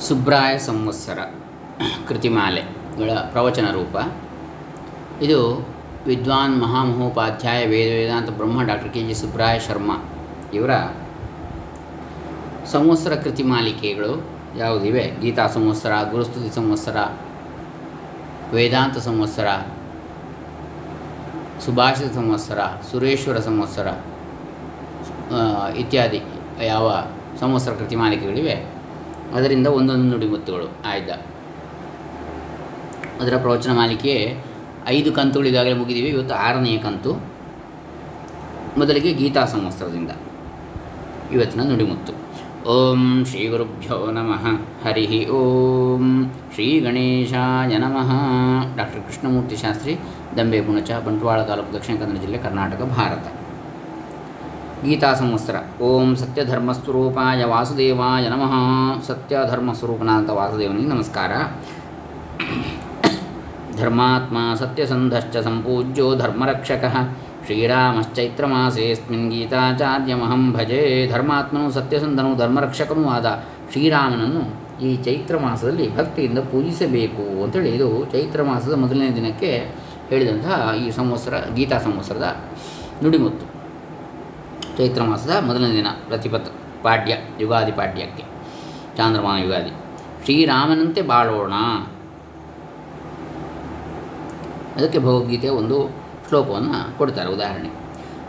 ಸುಬ್ರಾಯ ಸಂವತ್ಸರ ಕೃತಿಮಾಲೆಗಳ ಪ್ರವಚನ ರೂಪ. ಇದು ವಿದ್ವಾನ್ ಮಹಾಮಹೋಪಾಧ್ಯಾಯ ವೇದ ವೇದಾಂತ ಬ್ರಹ್ಮ doctor K. G. Subraya Sharma ಇವರ ಸಂವತ್ಸರ ಕೃತಿಮಾಲಿಕೆಗಳು ಯಾವುದಿವೆ? ಗೀತಾ ಸಂವತ್ಸರ, ಗುರುಸ್ತುತಿ ಸಂವತ್ಸರ, ವೇದಾಂತ ಸಂವತ್ಸರ, ಸುಭಾಷಿತ ಸಂವತ್ಸರ, ಸುರೇಶ್ವರ ಸಂವತ್ಸರ ಇತ್ಯಾದಿ ಯಾವ ಸಂವತ್ಸರ ಕೃತಿಮಾಲಿಕೆಗಳಿವೆ ಅದರಿಂದ ಒಂದೊಂದು ನುಡಿಮುತ್ತುಗಳು ಆಯ್ದ ಅದರ ಪ್ರವಚನ ಮಾಲಿಕೆ ಐದು ಕಂತುಗಳು ಈಗಾಗಲೇ ಮುಗಿದಿವೆ, ಇವತ್ತು ಆರನೆಯ ಕಂತು. ಮೊದಲಿಗೆ ಗೀತಾ ಸಂವತ್ಸರದಿಂದ, ಇವತ್ತಿನ ನುಡಿಮುತ್ತು ಓಂ ಶ್ರೀ ಗುರುಭ್ಯೋ ನಮಃ, ಹರಿ ಓಂ. ಶ್ರೀ ಗಣೇಶಾಯ ನಮಃ. ಡಾಕ್ಟರ್ ಕೃಷ್ಣಮೂರ್ತಿ ಶಾಸ್ತ್ರಿ, ದಂಬೆ ಪುಣಚ, ಬಂಟ್ವಾಳ ತಾಲೂಕು ದಕ್ಷಿಣ ಕನ್ನಡ ಜಿಲ್ಲೆ ಕರ್ನಾಟಕ, ಭಾರತ. ಗೀತಾ ಸಂವತ್ಸರ ಓಂ ಸತ್ಯಧರ್ಮಸ್ವರೂಪಾಯ ವಾಸುದೇವಾಯ ನಮಃ. ಸತ್ಯಧರ್ಮಸ್ವರೂಪನಾಥ ವಾಸುದೇವನಿಗೆ ನಮಸ್ಕಾರ. ಧರ್ಮಾತ್ಮ ಸತ್ಯಸಂಧಶ್ಚ ಸಂಪೂಜ್ಯೋ ಧರ್ಮರಕ್ಷಕ. ಶ್ರೀರಾಮಶ್ಚೈತ್ರಮಾಸೇಸ್ಮಿನ್ ಗೀತಾಚಾರ್ಯಮಹಂ ಭಜೆ. ಧರ್ಮಾತ್ಮನು ಸತ್ಯಸಂಧನು, ಧರ್ಮರಕ್ಷಕನೂ ಆದ ಶ್ರೀರಾಮನನ್ನು ಈ ಚೈತ್ರ ಮಾಸದಲ್ಲಿ ಭಕ್ತಿಯಿಂದ ಪೂಜಿಸಬೇಕು ಅಂತೇಳಿ ಇದು ಚೈತ್ರ ಮಾಸದ ಮೊದಲನೇ ದಿನಕ್ಕೆ ಹೇಳಿದಂತಹ ಈ ಸಂವತ್ಸರ ಗೀತಾ ಸಂವತ್ಸರದ ನುಡಿಮುತ್ತು. ಚೈತ್ರ ಮಾಸದ ಮೊದಲನೇ ದಿನ ಪ್ರತಿಪತ್ ಪಾಡ್ಯ, ಯುಗಾದಿ ಪಾಡ್ಯಕ್ಕೆ. ಚಾಂದ್ರಮಾನ ಯುಗಾದಿ. ಶ್ರೀರಾಮನಂತೆ ಬಾಳೋಣ. ಅದಕ್ಕೆ ಭಗವದ್ಗೀತೆಯ ಒಂದು ಶ್ಲೋಕವನ್ನು ಕೊಡ್ತಾರೆ. ಉದಾಹರಣೆ,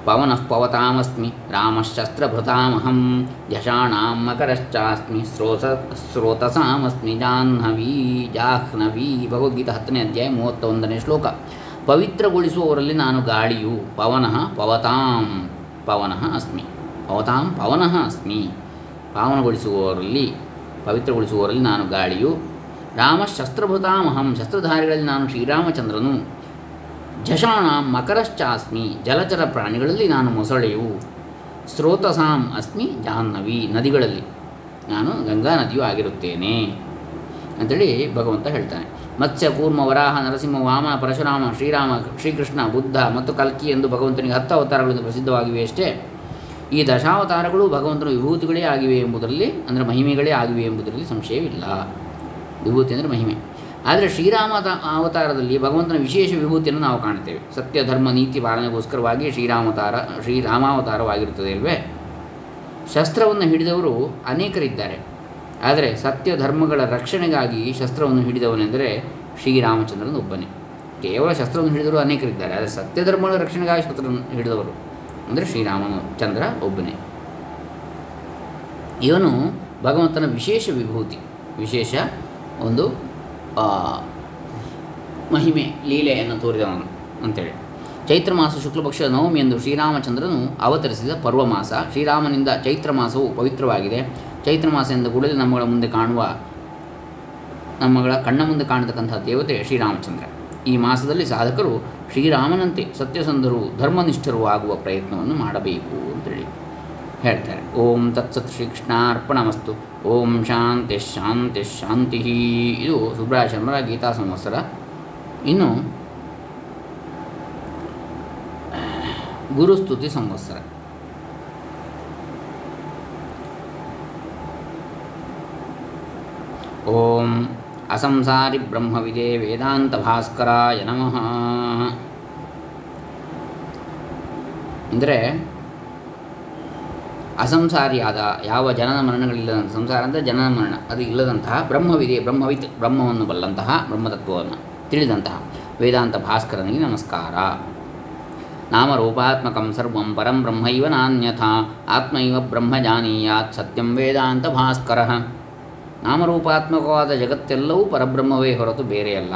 ಪವನ ಪವತಾಮಸ್ಮಿ, ರಾಮಶಸ್ತ್ರಭೃತಾಮಹಂ, ಯಶಾಣಾಂ ಮಕರಶ್ಚಾಸ್ಮಿ ಸ್ರೋತ ಸ್ರೋತಸಾಮಸ್ಮಿ ಜಾಹ್ನವೀ ಜಾಹ್ನವೀ. ಭಗವದ್ಗೀತೆ ಹತ್ತನೇ ಅಧ್ಯಾಯ ಮೂವತ್ತೊಂದನೇ ಶ್ಲೋಕ, ಪವಿತ್ರಗೊಳಿಸುವವರಲ್ಲಿ ನಾನು ಗಾಳಿಯು, ಪವನಃ ಪವತಾಂ. ಪವನಃ ಅಸ್ಮಿ. ಪವತಾಂ ಪವನಃ ಅಸ್ಮಿ. ಪಾವನಗೊಳಿಸುವವರಲ್ಲಿ, ಪವಿತ್ರಗೊಳಿಸುವವರಲ್ಲಿ ನಾನು ಗಾಳಿಯು. ರಾಮಶಸ್ತ್ರಭೃತಾಮಹಂ, ಶಸ್ತ್ರಧಾರಿಗಳಲ್ಲಿ ನಾನು ಶ್ರೀರಾಮಚಂದ್ರನು. ಜಷಾಣಾಂ ಮಕರಶ್ಚಾಸ್ಮಿ, ಜಲಚರ ಪ್ರಾಣಿಗಳಲ್ಲಿ ನಾನು ಮೊಸಳೆಯು. ಸ್ರೋತಸಾಂ ಅಸ್ಮಿ, ಜಾಹ್ನವಿ ನದಿಗಳಲ್ಲಿ. ನಾನು ಗಂಗಾ ನದಿಯೂ ಆಗಿರುತ್ತೇನೆ. ಅಂಥೇಳಿ ಭಗವಂತ ಹೇಳ್ತಾನೆ. ಮತ್ಸ್ಯ ಕೂರ್ಮ ವರಾಹ ನರಸಿಂಹ ವಾಮನ ಪರಶುರಾಮ ಶ್ರೀರಾಮ ಶ್ರೀಕೃಷ್ಣ ಬುದ್ಧ ಮತ್ತು ಕಲ್ಕಿ ಎಂದು ಭಗವಂತನಿಗೆ ಹತ್ತು ಅವತಾರಗಳಿಂದ ಪ್ರಸಿದ್ಧವಾಗಿವೆ ಅಷ್ಟೇ. ಈ ದಶಾವತಾರಗಳು ಭಗವಂತನ ವಿಭೂತಿಗಳೇ ಆಗಿವೆ ಎಂಬುದರಲ್ಲಿ ಅಂದರೆ ಮಹಿಮೆಗಳೇ ಆಗಿವೆ ಎಂಬುದರಲ್ಲಿ ಸಂಶಯವಿಲ್ಲ. ವಿಭೂತಿ ಅಂದರೆ ಮಹಿಮೆ. ಆದರೆ ಶ್ರೀರಾಮ ಅವತಾರದಲ್ಲಿ ಭಗವಂತನ ವಿಶೇಷ ವಿಭೂತಿಯನ್ನು ನಾವು ಕಾಣ್ತೇವೆ ಸತ್ಯ, ಧರ್ಮ, ನೀತಿ ಪಾಲನೆಗೋಸ್ಕರವಾಗಿ ಶ್ರೀರಾಮತಾರ ಶ್ರೀರಾಮಾವತಾರವಾಗಿರುತ್ತದೆ ಅಲ್ವೇ? ಶಸ್ತ್ರವನ್ನು ಹಿಡಿದವರು ಅನೇಕರಿದ್ದಾರೆ. ಆದರೆ ಸತ್ಯ ಧರ್ಮಗಳ ರಕ್ಷಣೆಗಾಗಿ ಶಸ್ತ್ರವನ್ನು ಹಿಡಿದವನೆಂದರೆ ಶ್ರೀರಾಮಚಂದ್ರನ ಒಬ್ಬನೇ. ಕೇವಲ ಶಸ್ತ್ರವನ್ನು ಹಿಡಿದವರು ಅನೇಕರಿದ್ದಾರೆ, ಆದರೆ ಸತ್ಯ ಧರ್ಮಗಳ ರಕ್ಷಣೆಗಾಗಿ ಶಸ್ತ್ರವನ್ನು ಹಿಡಿದವರು ಅಂದರೆ ಶ್ರೀರಾಮಚಂದ್ರ ಒಬ್ಬನೇ. ಇವನು ಭಗವಂತನ ವಿಶೇಷ ವಿಭೂತಿ, ವಿಶೇಷ ಒಂದು ಮಹಿಮೆ, ಲೀಲೆಯನ್ನು ತೋರಿದವನು ಅಂತೇಳಿ. ಚೈತ್ರ ಮಾಸ ಶುಕ್ಲಪಕ್ಷ ನವಮಿ ಎಂದು ಶ್ರೀರಾಮಚಂದ್ರನು ಅವತರಿಸಿದ ಪರ್ವ ಮಾಸ ಶ್ರೀರಾಮನಿಂದ ಚೈತ್ರ ಮಾಸವು ಪವಿತ್ರವಾಗಿದೆ. ಚೈತ್ರ ಮಾಸ ಎಂದು ಕೂಡಲೇ ನಮ್ಮಗಳ ಮುಂದೆ ಕಾಣುವ, ನಮ್ಮಗಳ ಕಣ್ಣ ಮುಂದೆ ಕಾಣತಕ್ಕಂಥ ದೇವತೆ ಶ್ರೀರಾಮಚಂದ್ರ. ಈ ಮಾಸದಲ್ಲಿ ಸಾಧಕರು ಶ್ರೀರಾಮನಂತೆ ಸತ್ಯಸಂಧರು ಧರ್ಮನಿಷ್ಠರು ಆಗುವ ಪ್ರಯತ್ನವನ್ನು ಮಾಡಬೇಕು ಅಂತೇಳಿ ಹೇಳ್ತಾರೆ. ಓಂ ತತ್ಸತ್ ಶ್ರೀಕೃಷ್ಣಾರ್ಪಣಮಸ್ತು. ಓಂ ಶಾಂತಿ ಶಾಂತಿ ಶಾಂತಿ. ಇದು ಸುಬ್ರಹ ಶರ್ಮರ ಗೀತಾ ಸಂವತ್ಸರ. ಇನ್ನು, ಗುರುಸ್ತುತಿ ಸಂವತ್ಸರ. ಓಂ ಅಸಂಸಾರಿ ಬ್ರಹ್ಮವಿದೆ ವೇದಾಂತ ಭಾಸ್ಕರಾಯ ನಮಃ ಅಂದರೆ ಅಸಂಸಾರಿಯಾದ ಯಾವ ಜನನ ಮರಣಗಳಿಲ್ಲದಂಥ ಸಂಸಾರ ಅಂದರೆ ಜನನ ಮರಣ, ಅದು ಇಲ್ಲದಂತಹ ಬ್ರಹ್ಮವಿದೆ, ಬ್ರಹ್ಮವಿತ್, ಬ್ರಹ್ಮವನ್ನು ಬಲ್ಲಂತಹ ಬ್ರಹ್ಮತತ್ವವನ್ನು ತಿಳಿದಂತಹ ವೇದಾಂತ ಭಾಸ್ಕರನಿಗೆ ನಮಸ್ಕಾರ. ನಾಮರೂಪಾತ್ಮಕಂ ಸರ್ವಂ ಪರಂ ಬ್ರಹ್ಮೈವ ನಾನ್ಯಥಾ ಆತ್ಮೈವ ಬ್ರಹ್ಮ ಜಾನೀಯಾತ್, ಸತ್ಯಂ ವೇದಾಂತ ಭಾಸ್ಕರ. ನಾಮರೂಪಾತ್ಮಕವಾದ ಜಗತ್ತೆಲ್ಲವೂ ಪರಬ್ರಹ್ಮವೇ ಹೊರತು ಬೇರೆಯಲ್ಲ.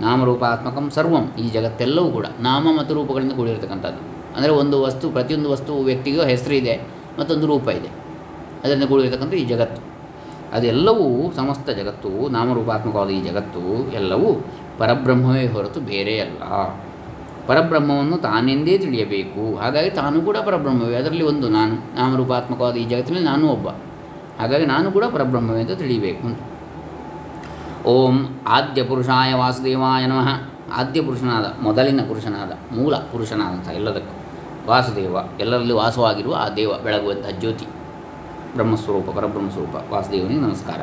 ನಾಮರೂಪಾತ್ಮಕಂ ಸರ್ವಂ, ಈ ಜಗತ್ತೆಲ್ಲವೂ ಕೂಡ ನಾಮ ಮತ್ತು ರೂಪಗಳಿಂದ ಕೂಡಿರತಕ್ಕಂಥದ್ದು. ಅಂದರೆ ಒಂದು ವಸ್ತು, ಪ್ರತಿಯೊಂದು ವಸ್ತು ವ್ಯಕ್ತಿಗೂ ಹೆಸರು ಇದೆ, ಮತ್ತೊಂದು ರೂಪ ಇದೆ. ಅದರಿಂದ ಕೂಡಿರತಕ್ಕಂಥ ಈ ಜಗತ್ತು. ಅದೆಲ್ಲವೂ ಸಮಸ್ತ ಜಗತ್ತು, ನಾಮರೂಪಾತ್ಮಕವಾದ ಈ ಜಗತ್ತು ಎಲ್ಲವೂ ಪರಬ್ರಹ್ಮವೇ ಹೊರತು ಬೇರೆಯಲ್ಲ. ಪರಬ್ರಹ್ಮವನ್ನು ತಾನೆಂದೇ ತಿಳಿಯಬೇಕು. ಹಾಗಾಗಿ ತಾನು ಕೂಡ ಪರಬ್ರಹ್ಮವೇ. ಅದರಲ್ಲಿ ಒಂದು ನಾನು, ನಾಮರೂಪಾತ್ಮಕವಾದ ಈ ಜಗತ್ತಿನಲ್ಲಿ ನಾನು ಒಬ್ಬ. ಹಾಗಾಗಿ ನಾನು ಕೂಡ ಪರಬ್ರಹ್ಮವೇ ಅಂತ ತಿಳಿಯಬೇಕು ಅಂತ ಓಂ ಆದ್ಯ ಪುರುಷಾಯ ವಾಸುದೇವಾಯ ನಮಃ. ಆದ್ಯ ಪುರುಷನಾದ, ಮೊದಲಿನ ಪುರುಷನಾದ, ಮೂಲ ಪುರುಷನಾದಂಥ ಎಲ್ಲದಕ್ಕೂ ವಾಸುದೇವ, ಎಲ್ಲರಲ್ಲಿ ವಾಸವಾಗಿರುವ ಆ ದೇವ ಬೆಳಗುವಂತಹ ಜ್ಯೋತಿ. ಬ್ರಹ್ಮಸ್ವರೂಪ, ಪರಬ್ರಹ್ಮಸ್ವರೂಪ, ವಾಸುದೇವನಿಗೆ ನಮಸ್ಕಾರ.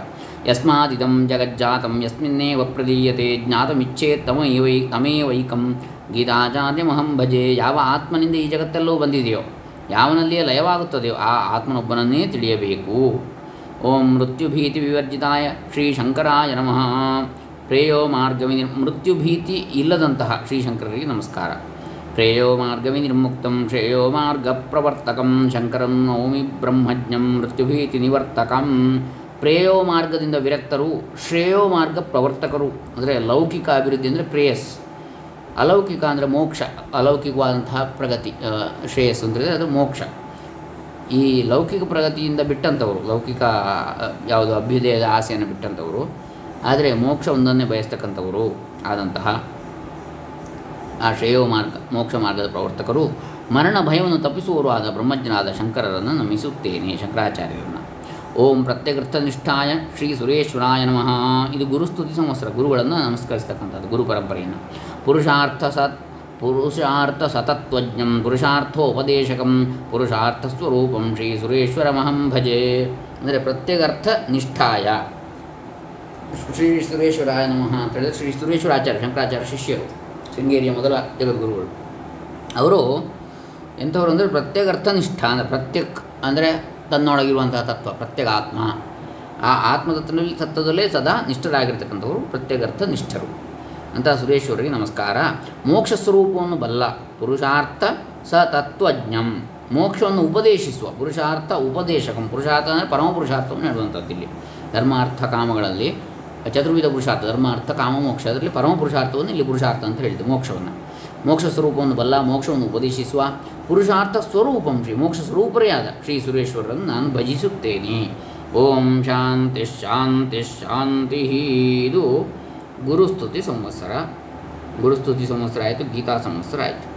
ಯಸ್ಮಾದಿದಂ ಜಗಜ್ಜಾತಂ, ಯಸ್ಮಿನ್ನೇವ ಪ್ರದೀಯತೆ ಜ್ಞಾತಮಿಚ್ಛೇತ್ ತಮೈವೈ ತಮೇವೈಕಂ. ಗೀತಾಚಾರ್ಯಮಹಂ ಭಜೆ, ಯಾವ ಆತ್ಮನಿಂದ ಈ ಜಗತ್ತೆಲ್ಲವೂ ಬಂದಿದೆಯೋ, ಯಾವನಲ್ಲಿಯೇ ಲಯವಾಗುತ್ತದೆಯೋ, ಆ ಆತ್ಮನೊಬ್ಬನನ್ನೇ ತಿಳಿಯಬೇಕು. ಓಂ ಮೃತ್ಯುಭೀತಿ ವಿವರ್ಜಿತಾಯ ಶ್ರೀ ಶಂಕರಾಯ ನಮಃ ಪ್ರೇಯೋ ಮಾರ್ಗವಿ ಮೃತ್ಯುಭೀತಿ ಇಲ್ಲದಂತಹ ಶ್ರೀಶಂಕರರಿಗೆ ನಮಸ್ಕಾರ. ಪ್ರೇಯೋ ಮಾರ್ಗವಿ ನಿರ್ಮುಕ್ತಂ ಶ್ರೇಯೋ ಮಾರ್ಗ ಪ್ರವರ್ತಕಂ ಶಂಕರಂ ನೌಮಿ ಬ್ರಹ್ಮಜ್ಞಂ ಮೃತ್ಯುಭೀತಿ ನಿವರ್ತಕಂ ಪ್ರೇಯೋ ಮಾರ್ಗದಿಂದ ವಿರಕ್ತರು, ಶ್ರೇಯೋ ಮಾರ್ಗ ಪ್ರವರ್ತಕರು ಅಂದರೆ ಲೌಕಿಕ ಅಭಿವೃದ್ಧಿ ಅಂದರೆ ಪ್ರೇಯಸ್. ಅಲೌಕಿಕ ಅಂದರೆ ಮೋಕ್ಷ, ಅಲೌಕಿಕವಾದಂತಹ ಪ್ರಗತಿ ಶ್ರೇಯಸ್ ಅಂದರೆ ಅದು ಮೋಕ್ಷ. ಈ ಲೌಕಿಕ ಪ್ರಗತಿಯಿಂದ ಬಿಟ್ಟಂಥವರು ಲೌಕಿಕ ಯಾವುದು ಅಭ್ಯುದಯದ ಆಸೆಯನ್ನು ಬಿಟ್ಟಂಥವರು ಆದರೆ ಮೋಕ್ಷ ಒಂದನ್ನೇ ಬಯಸ್ತಕ್ಕಂಥವರು ಆದಂತಹ ಆ ಶ್ರೇಯೋ ಮಾರ್ಗ, ಮೋಕ್ಷ ಮಾರ್ಗದ ಪ್ರವರ್ತಕರು, ಮರಣ ಭಯವನ್ನು ತಪ್ಪಿಸುವವರು ಆದ ಬ್ರಹ್ಮಜ್ಞನಾದ ಶಂಕರರನ್ನು ನಮಿಸುತ್ತೇನೆ ಶಂಕರಾಚಾರ್ಯರನ್ನು. ಓಂ ಪ್ರತ್ಯಗರ್ಥನಿಷ್ಠಾಯ ಶ್ರೀ ಸುರೇಶ್ವರಾಯ ನಮಃ. ಇದು ಗುರುಸ್ತುತಿ ಸಂವತ್ಸರ ಗುರುಗಳನ್ನು ನಮಸ್ಕರಿಸ್ತಕ್ಕಂಥದ್ದು, ಗುರು ಪರಂಪರೆಯನ್ನು. ಪುರುಷಾರ್ಥ ಸತ್ ಪುರುಷಾರ್ಥ ಸತತ್ವಜ್ಞಂ ಪುರುಷಾರ್ಥೋಪದೇಶಕಂ ಪುರುಷಾರ್ಥ ಸ್ವರೂಪಂ ಶ್ರೀ ಸುರೇಶ್ವರಮಹಂ ಭಜೆ ಅಂದರೆ ಪ್ರತ್ಯಗರ್ಥ ನಿಷ್ಠಾಯ ಶ್ರೀ ಸುರೇಶ್ವರಾಯ ನಮಃ ಅಂತ ಹೇಳಿದ್ರೆ ಶ್ರೀ ಸುರೇಶ್ವರಾಚಾರ್ಯ ಶಂಕರಾಚಾರ್ಯ ಶಿಷ್ಯರು, ಶೃಂಗೇರಿಯ ಮೊದಲ ಜಗದ್ಗುರುಗಳು. ಅವರು ಎಂಥವ್ರು ಅಂದರೆ ಪ್ರತ್ಯೇಕರ್ಥನಿಷ್ಠ ಅಂದರೆ ಪ್ರತ್ಯಕ್ ಅಂದರೆ ತನ್ನೊಳಗಿರುವಂತಹ ತತ್ವ ಪ್ರತ್ಯೇಕ ಆತ್ಮ ಆ ಆತ್ಮತತ್ವದಲ್ಲಿ ತತ್ವದಲ್ಲೇ ಸದಾ ನಿಷ್ಠರಾಗಿರ್ತಕ್ಕಂಥವರು ಪ್ರತ್ಯೇಕರ್ಥ ನಿಷ್ಠರು ಅಂತ ಸುರೇಶ್ವರಿಗೆ ನಮಸ್ಕಾರ. ಮೋಕ್ಷ ಸ್ವರೂಪವನ್ನು ಬಲ್ಲ ಪುರುಷಾರ್ಥ ಸ ತತ್ವಜ್ಞಂ. ಮೋಕ್ಷವನ್ನು ಉಪದೇಶಿಸುವ ಪುರುಷಾರ್ಥ ಉಪದೇಶಕಂ. ಪುರುಷಾರ್ಥ ಅಂದರೆ ಪರಮ ಪುರುಷಾರ್ಥವನ್ನು ಹೇಳುವಂಥದ್ದು ಇಲ್ಲಿ. ಧರ್ಮಾರ್ಥ ಕಾಮಗಳಲ್ಲಿ, ಚತುರ್ವಿಧ ಪುರುಷಾರ್ಥ, ಧರ್ಮಾರ್ಥ ಕಾಮ ಮೋಕ್ಷ, ಅದರಲ್ಲಿ ಪರಮ ಪುರುಷಾರ್ಥವನ್ನು ಇಲ್ಲಿ ಪುರುಷಾರ್ಥ ಅಂತ ಹೇಳಿದ್ದು ಮೋಕ್ಷವನ್ನು. ಮೋಕ್ಷ ಸ್ವರೂಪವನ್ನು ಬಲ್ಲ, ಮೋಕ್ಷವನ್ನು ಉಪದೇಶಿಸುವ ಪುರುಷಾರ್ಥ ಸ್ವರೂಪಂ ಶ್ರೀ ಮೋಕ್ಷ ಸ್ವರೂಪರೇ ಆದ ಶ್ರೀ ಸುರೇಶ್ವರರನ್ನು ನಾನು ಭಜಿಸುತ್ತೇನೆ. ಓಂ ಶಾಂತಿ ಶಾಂತಿ ಶಾಂತಿ ಇದು ಗುರುಸ್ತುತಿ ಸಂವತ್ಸರ ಗುರುಸ್ತುತಿ ಸಂವತ್ಸರ ಆಯಿತು ಗೀತಾ ಸಂವತ್ಸರ ಆಯಿತು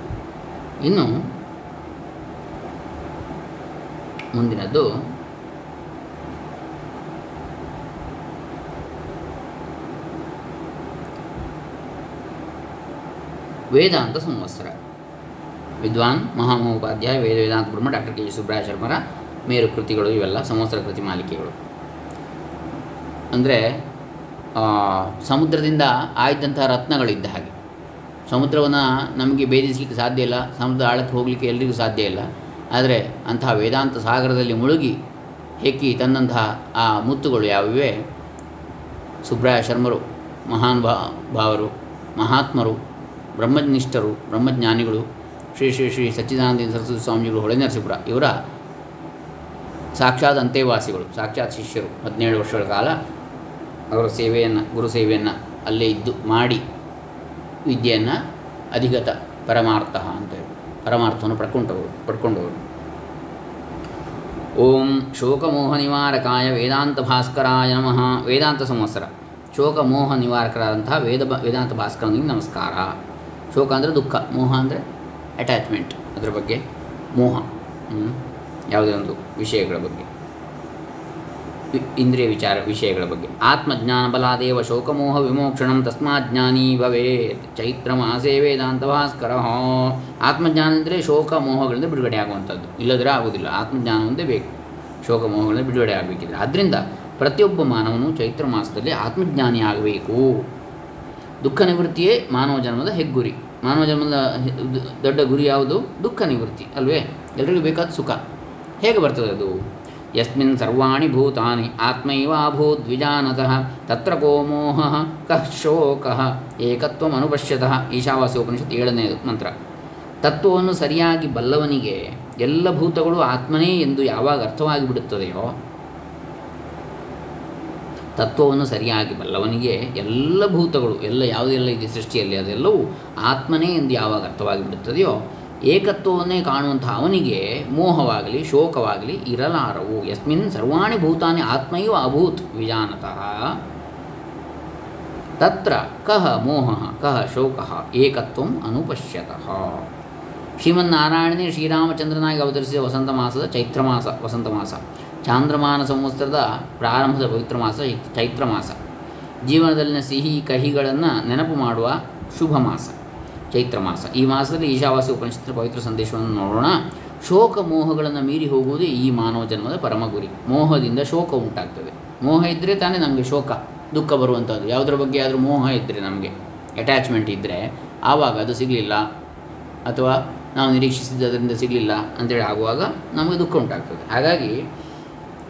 ಇನ್ನು ಮುಂದಿನದ್ದು ವೇದಾಂತ ಸಂವತ್ಸರ ವಿದ್ವಾನ್ ಮಹಾಮಹೋಪಾಧ್ಯಾಯ ವೇದ ವೇದಾಂತ ಬ್ರಹ್ಮ ಡಾಕ್ಟರ್ ಕೆ ಜಿ ಸುಬ್ರಾಯ ಶರ್ಮರ ಮೇರು ಕೃತಿಗಳು ಇವೆಲ್ಲ ಸಂವತ್ಸರ ಕೃತಿ ಮಾಲಿಕೆಗಳು ಅಂದರೆ ಸಮುದ್ರದಿಂದ ಆಯ್ದಂತಹ ರತ್ನಗಳಿದ್ದ ಹಾಗೆ. ಸಮುದ್ರವನ್ನು ನಮಗೆ ಭೇದಿಸಲಿಕ್ಕೆ ಸಾಧ್ಯ ಇಲ್ಲ, ಸಮುದ್ರ ಆಳಕ್ಕೆ ಹೋಗಲಿಕ್ಕೆ ಎಲ್ಲರಿಗೂ ಸಾಧ್ಯ ಇಲ್ಲ. ಆದರೆ ಅಂತಹ ವೇದಾಂತ ಸಾಗರದಲ್ಲಿ ಮುಳುಗಿ ಹೆಕ್ಕಿ ತಂದಂತಹ ಆ ಮುತ್ತುಗಳು ಯಾವಿವೆ? ಸುಬ್ರಾಯ ಶರ್ಮರು, ಮಹಾನ್ ಭಾವರು, ಮಹಾತ್ಮರು, ಬ್ರಹ್ಮನಿಷ್ಠರು, ಬ್ರಹ್ಮಜ್ಞಾನಿಗಳು, ಶ್ರೀ ಶ್ರೀ ಶ್ರೀ ಸಚ್ಚಿದಾನಂದ ಸರಸ್ವತಿ ಸ್ವಾಮಿಗಳು ಹೊಳೆ ನರಸೀಪುರ ಇವರ ಸಾಕ್ಷಾತ್ ಅಂತೇವಾಸಿಗಳು ಸಾಕ್ಷಾತ್ ಶಿಷ್ಯರು, ಹದಿನೇಳು ವರ್ಷಗಳ ಕಾಲ. ಅವರ ಸೇವೆಯನ್ನು, ಗುರು ಸೇವೆಯನ್ನು ಅಲ್ಲೇ ಇದ್ದು ಮಾಡಿ ವಿದ್ಯೆಯನ್ನು ಅಧಿಗತ ಪರಮಾರ್ಥ ಅಂತೇಳಿ ಪರಮಾರ್ಥವನ್ನು ಪಡ್ಕೊಂಡವರು ಪಡ್ಕೊಂಡವರು. ಓಂ ಶೋಕಮೋಹ ನಿವಾರಕಾಯ ವೇದಾಂತ ಭಾಸ್ಕರಾಯ ನಮಃ. ವೇದಾಂತ ಸಂವತ್ಸರ. ಶೋಕಮೋಹ ನಿವಾರಕರಾದಂತಹ ವೇದ ವೇದಾಂತ ಭಾಸ್ಕರನಿಗೆ ನಮಸ್ಕಾರ. ಶೋಕ ಅಂದರೆ ದುಃಖ, ಮೋಹ ಅಂದರೆ ಅಟ್ಯಾಚ್ಮೆಂಟ್ ಅದರ ಬಗ್ಗೆ, ಮೋಹ. ಯಾವುದೇ ಒಂದು ವಿಷಯಗಳ ಬಗ್ಗೆ. ಇಂದ್ರಿಯ ವಿಚಾರ ವಿಷಯಗಳ ಬಗ್ಗೆ. ಆತ್ಮಜ್ಞಾನ ಬಲಾದೇವ ಶೋಕಮೋಹ ವಿಮೋಕ್ಷಣಂ ತಸ್ಮಾಜ್ಞಾನೀ ಜ್ಞಾನಿ ಭವೇತ್. ಚೈತ್ರ ಮಾಸೇ ವೇದಾಂತ ಭಾಸ್ಕರ ಆತ್ಮಜ್ಞಾನ ಅಂದರೆ ಶೋಕ ಮೋಹಗಳಿಂದ ಬಿಡುಗಡೆ ಆಗುವಂಥದ್ದು. ಇಲ್ಲದ್ರೆ ಆಗುವುದಿಲ್ಲ. ಆತ್ಮಜ್ಞಾನ ಒಂದೇ ಬೇಕು. ಶೋಕ ಮೋಹಗಳಿಂದ ಬಿಡುಗಡೆ ಆಗಬೇಕಿದ್ರೆ. ಆದ್ದರಿಂದ ಪ್ರತಿಯೊಬ್ಬ ಮಾನವನು ಚೈತ್ರ ಮಾಸದಲ್ಲಿ ಆತ್ಮಜ್ಞಾನಿ ಆಗಬೇಕು. ದುಃಖ ನಿವೃತ್ತಿಯೇ ಮಾನವ ಜನ್ಮದ ಹೆಗ್ಗುರಿ. ಮಾನವ ಜನ್ಮದ ದೊಡ್ಡ ಗುರಿ ಯಾವುದು? ದುಃಖ ನಿವೃತ್ತಿ. ಅಲ್ವೇ? ಎಲ್ರಿಗೂ ಬೇಕಾದ ಸುಖ. ಹೇಗೆ ಬರ್ತದೆ ಅದು? ಯಸ್ಮಿನ್ ಸರ್ವಾಣಿ ಭೂತಾನಿ ಆತ್ಮೈವಾಭೂತ್ ದ್ವಿಜಾನತಃ ತತ್ರ ಕೋಮೋಹ ಕಃ ಶೋಕಃ ಏಕತ್ವಮನುಪಶ್ಯತಃ ಈಶಾವಾಸ್ಯ ಉಪನಿಷತ್ ಏಳನೇ ಮಂತ್ರ. ತತ್ವವನ್ನು ಸರಿಯಾಗಿ ಬಲ್ಲವನಿಗೆ ಎಲ್ಲ ಭೂತಗಳು ಆತ್ಮನೇ ಎಂದು ಯಾವಾಗ ಅರ್ಥವಾಗಿಬಿಡುತ್ತದೆಯೋ, ತತ್ವವನ್ನು ಸರಿಯಾಗಿ ಬಲ್ಲವನಿಗೆ ಎಲ್ಲ ಭೂತಗಳು, ಎಲ್ಲ ಯಾವುದೆಲ್ಲ ಇದೆ ಸೃಷ್ಟಿಯಲ್ಲಿ ಅದೆಲ್ಲವೂ ಆತ್ಮನೇ ಎಂದು ಯಾವಾಗ ಅರ್ಥವಾಗಿ ಬಿಡುತ್ತದೆಯೋ ಏಕತ್ವವನ್ನೇ ಕಾಣುವಂಥ ಅವನಿಗೆ ಮೋಹವಾಗಲಿ, ಶೋಕವಾಗಲಿ ಇರಲಾರವು. ಯಸ್ಮಿನ್ ಸರ್ವಾಣಿ ಭೂತಾನಿ ಆತ್ಮೈವ ಅಭೂತ್ ವಿಜಾನತಃ. ತತ್ರ ಕಹ ಮೋಹ, ಕಹ ಶೋಕ, ಏಕತ್ವ ಅನುಪಶ್ಯತಃ. ಶ್ರೀಮನ್ನಾರಾಯಣನೇ ಶ್ರೀರಾಮಚಂದ್ರನಾಗಿ ಅವತರಿಸಿದ ವಸಂತ ಮಾಸದ ಚೈತ್ರ ಮಾಸ, ವಸಂತ ಮಾಸ. ಚಾಂದ್ರಮಾನ ಸಂವತ್ಸರದ ಪ್ರಾರಂಭದ ಪವಿತ್ರ ಮಾಸ, ಚೈತ್ರ ಮಾಸ. ಜೀವನದಲ್ಲಿನ ಸಿಹಿ, ಕಹಿಗಳನ್ನು ನೆನಪು ಮಾಡುವ ಶುಭ ಮಾಸ. ಚೈತ್ರ ಮಾಸ. ಈ ಮಾಸದಲ್ಲಿ ಈಶಾವಾಸಿ ಉಪನಿಷತ್ತಿನ ಪವಿತ್ರ ಸಂದೇಶವನ್ನು ನೋಡೋಣ. ಶೋಕ ಮೋಹಗಳನ್ನು ಮೀರಿ ಹೋಗುವುದೇ ಈ ಮಾನವ ಜನ್ಮದ ಪರಮ ಗುರಿ. ಮೋಹದಿಂದ ಶೋಕ ಉಂಟಾಗ್ತದೆ. ಮೋಹ ಇದ್ದರೆ ತಾನೇ ನಮಗೆ ಶೋಕ, ದುಃಖ ಬರುವಂಥದ್ದು. ಯಾವುದ್ರ ಬಗ್ಗೆ ಆದರೂ ಮೋಹ ಇದ್ದರೆ ನಮಗೆ ಅಟ್ಯಾಚ್ಮೆಂಟ್ ಇದ್ದರೆ ಆವಾಗ ಅದು ಸಿಗಲಿಲ್ಲ. ಅಥವಾ ನಾವು ನಿರೀಕ್ಷಿಸಿದ್ದದರಿಂದ ಸಿಗಲಿಲ್ಲ ಅಂತೇಳಿ ಆಗುವಾಗ ನಮಗೆ ದುಃಖ ಉಂಟಾಗ್ತದೆ. ಹಾಗಾಗಿ